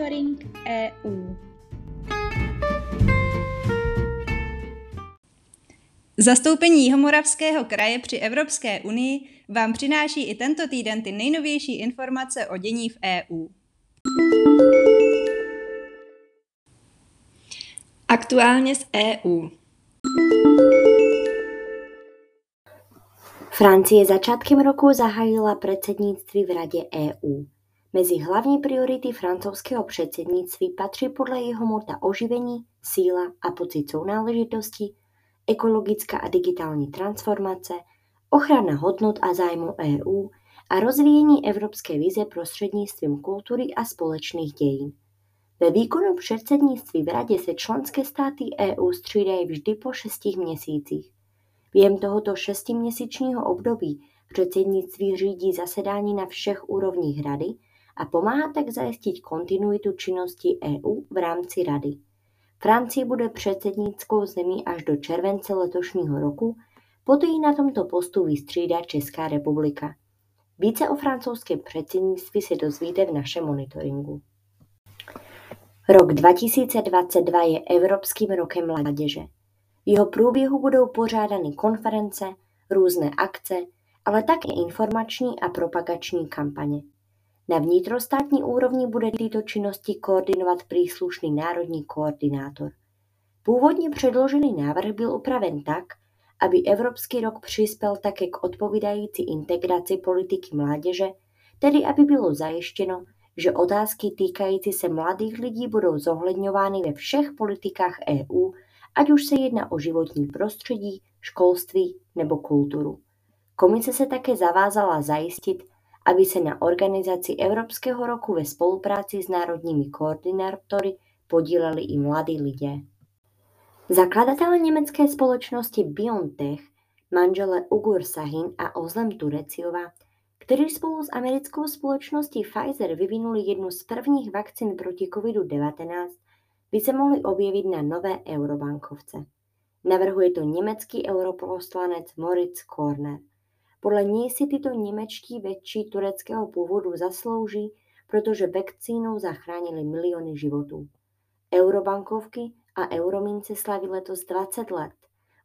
Monitoring EU. Zastoupení Jihomoravského kraje při Evropské unii vám přináší i tento týden ty nejnovější informace o dění v EU. Aktuálně z EU. Francie začátkem roku zahájila předsednictví v Radě EU. Mezi hlavní priority francouzského předsednictví patří podle jeho mota oživení, síla a pocit sounáležitosti, ekologická a digitální transformace, ochrana hodnot a zájmu EU a rozvíjení evropské vize prostřednictvím kultury a společných dějin. Ve výkonu předsednictví v Radě se členské státy EU střídají vždy po šesti měsících. Během tohoto šestiměsíčního období předsednictví řídí zasedání na všech úrovních Rady a pomáhá tak zajistit kontinuitu činnosti EU v rámci Rady. Francie bude předsednickou zemí až do července letošního roku, poté ji na tomto postu vystřídá Česká republika. Více o francouzském předsednictví se dozvíte v našem monitoringu. Rok 2022 je Evropským rokem mládeže. V jeho průběhu budou pořádány konference, různé akce, ale také informační a propagační kampaně. Na vnitrostátní úrovni bude tyto činnosti koordinovat příslušný národní koordinátor. Původně předložený návrh byl upraven tak, aby Evropský rok přispěl také k odpovídající integraci politiky mládeže, tedy aby bylo zajištěno, že otázky týkající se mladých lidí budou zohledňovány ve všech politikách EU, ať už se jedná o životní prostředí, školství nebo kulturu. Komise se také zavázala zajistit, aby se na organizaci Evropského roku ve spolupráci s národními koordinátory podíleli i mladí lidé. Zakladatelé německé společnosti BioNTech, manžele Ugur Sahin a Ozlem Tureciova, kteří spolu s americkou společností Pfizer vyvinuli jednu z prvních vakcín proti COVID-19, by se mohli objevit na nové eurobankovce. Navrhuje to německý europoslanec Moritz Korner. Podle něj si tyto němečtí vědči tureckého původu zaslouží, protože vakcínou zachránili miliony životů. Eurobankovky a euromince slaví letos 20 let.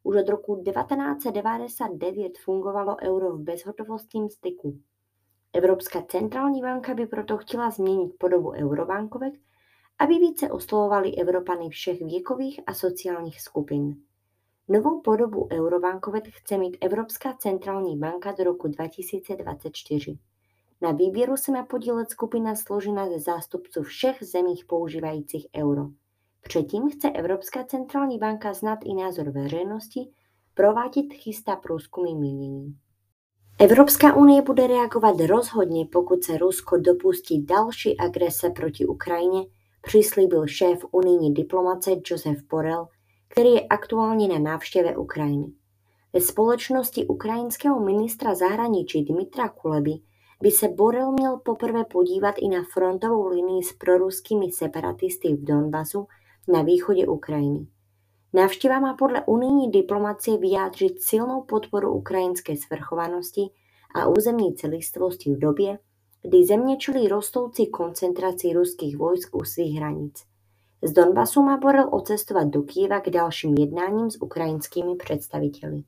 Už od roku 1999 fungovalo euro v bezhotovostním styku. Evropská centrální banka by proto chtěla změnit podobu eurobankovek, aby více oslovovali Evropany všech věkových a sociálních skupin. Novou podobu eurobankovet chce mít Evropská centrální banka do roku 2024. Na výběru se má podílet skupina složená ze zástupců všech zemích používajících euro. Předtím chce Evropská centrální banka znát i názor veřejnosti, provádět chystá průzkumy mínění. Evropská unie bude reagovat rozhodně, pokud se Rusko dopustí další agrese proti Ukrajině, přislíbil šéf unijní diplomace Josef Borrell který je aktuálně na návštěvě Ukrajiny. Ve společnosti ukrajinského ministra zahraničí Dmitra Kuleby by se Borel měl poprvé podívat i na frontovou linii s proruskými separatisty v Donbasu na východě Ukrajiny. Návštěva má podle unijní diplomacie vyjádřit silnou podporu ukrajinské svrchovanosti a územní celistvosti v době, kdy země čelí rostoucí koncentraci ruských vojsk u svých hranic. Z Donbasu má Borel odcestovat do Kyjeva k dalším jednáním s ukrajinskými představiteli.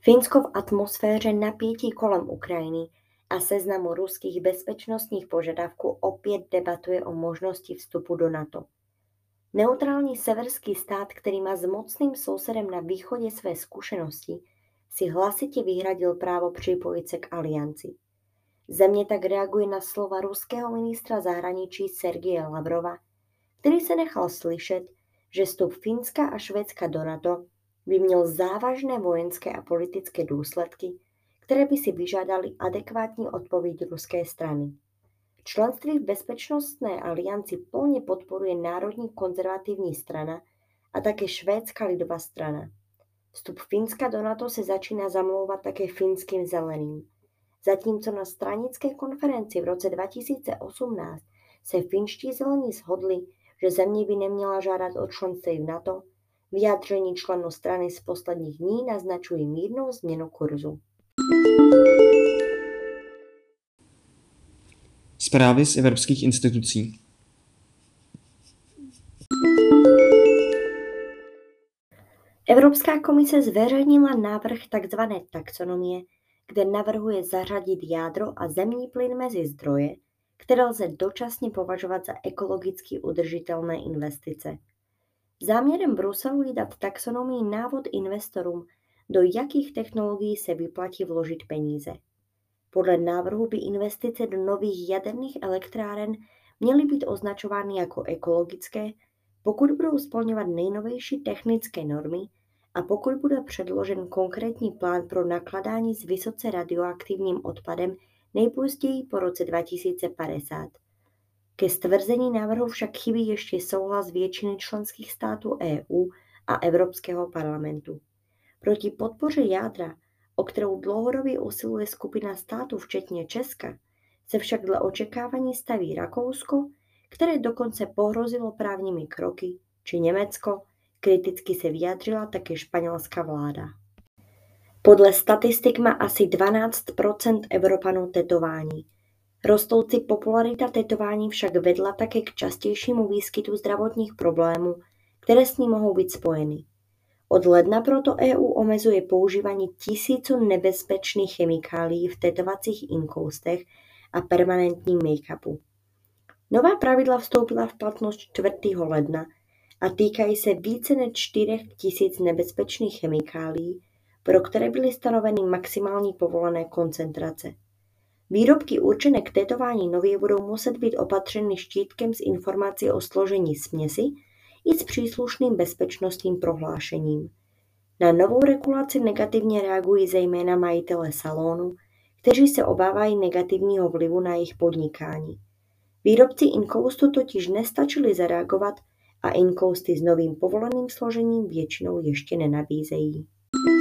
Finsko v atmosféře napětí kolem Ukrajiny a seznamu ruských bezpečnostních požadavků opět debatuje o možnosti vstupu do NATO. Neutrální severský stát, který má s mocným sousedem na východě své zkušenosti, si hlasitě vyhradil právo připojit se k alianci. Země tak reaguje na slova ruského ministra zahraničí Sergeje Lavrova, který se nechal slyšet, že vstup Finska a Švédska do NATO by měl závažné vojenské a politické důsledky, které by si vyžádaly adekvátní odpověď ruské strany. Členství v Bezpečnostné alianci plně podporuje Národní konzervativní strana a také Švédská lidová strana. Vstup Finska do NATO se začíná zamlouvat také finským zeleným. Zatímco na stranické konferenci v roce 2018 se finští zelení shodli, že země by neměla žádat o členství v NATO, vyjádření členů strany z posledních dní naznačují mírnou změnu kurzu. Zprávy z evropských institucí. Evropská komise zveřejnila návrh tzv. taxonomie, kde navrhuje zařadit jádro a zemní plyn mezi zdroje, které lze dočasně považovat za ekologicky udržitelné investice. Záměrem Bruselu je dát taxonomii návod investorům, do jakých technologií se vyplatí vložit peníze. Podle návrhu by investice do nových jaderných elektráren měly být označovány jako ekologické, pokud budou splňovat nejnovější technické normy a pokud bude předložen konkrétní plán pro nakladání s vysoce radioaktivním odpadem nejpozději po roce 2050. Ke stvrzení návrhu však chybí ještě souhlas většiny členských států EU a Evropského parlamentu. Proti podpoře jádra, o kterou dlouhodobě usiluje skupina států včetně Česka, se však dle očekávání staví Rakousko, které dokonce pohrozilo právními kroky, či Německo, kriticky se vyjádřila také španělská vláda. Podle statistik má asi 12 Evropanů tetování. Rostoucí popularita tetování však vedla také k častějšímu výskytu zdravotních problémů, které s ní mohou být spojeny. Od ledna proto EU omezuje používání tisíců nebezpečných chemikálií v tetovacích inkoustech a permanentním make-upu. Nová pravidla vstoupila v platnost 4. ledna a týkají se více než 4 tisíc nebezpečných chemikálií, pro které byly stanoveny maximální povolené koncentrace. Výrobky určené k tetování nově budou muset být opatřeny štítkem s informací o složení směsi i s příslušným bezpečnostním prohlášením. Na novou regulaci negativně reagují zejména majitele salonu, kteří se obávají negativního vlivu na jejich podnikání. Výrobci inkoustu totiž nestačili zareagovat a inkousty s novým povoleným složením většinou ještě nenabízejí.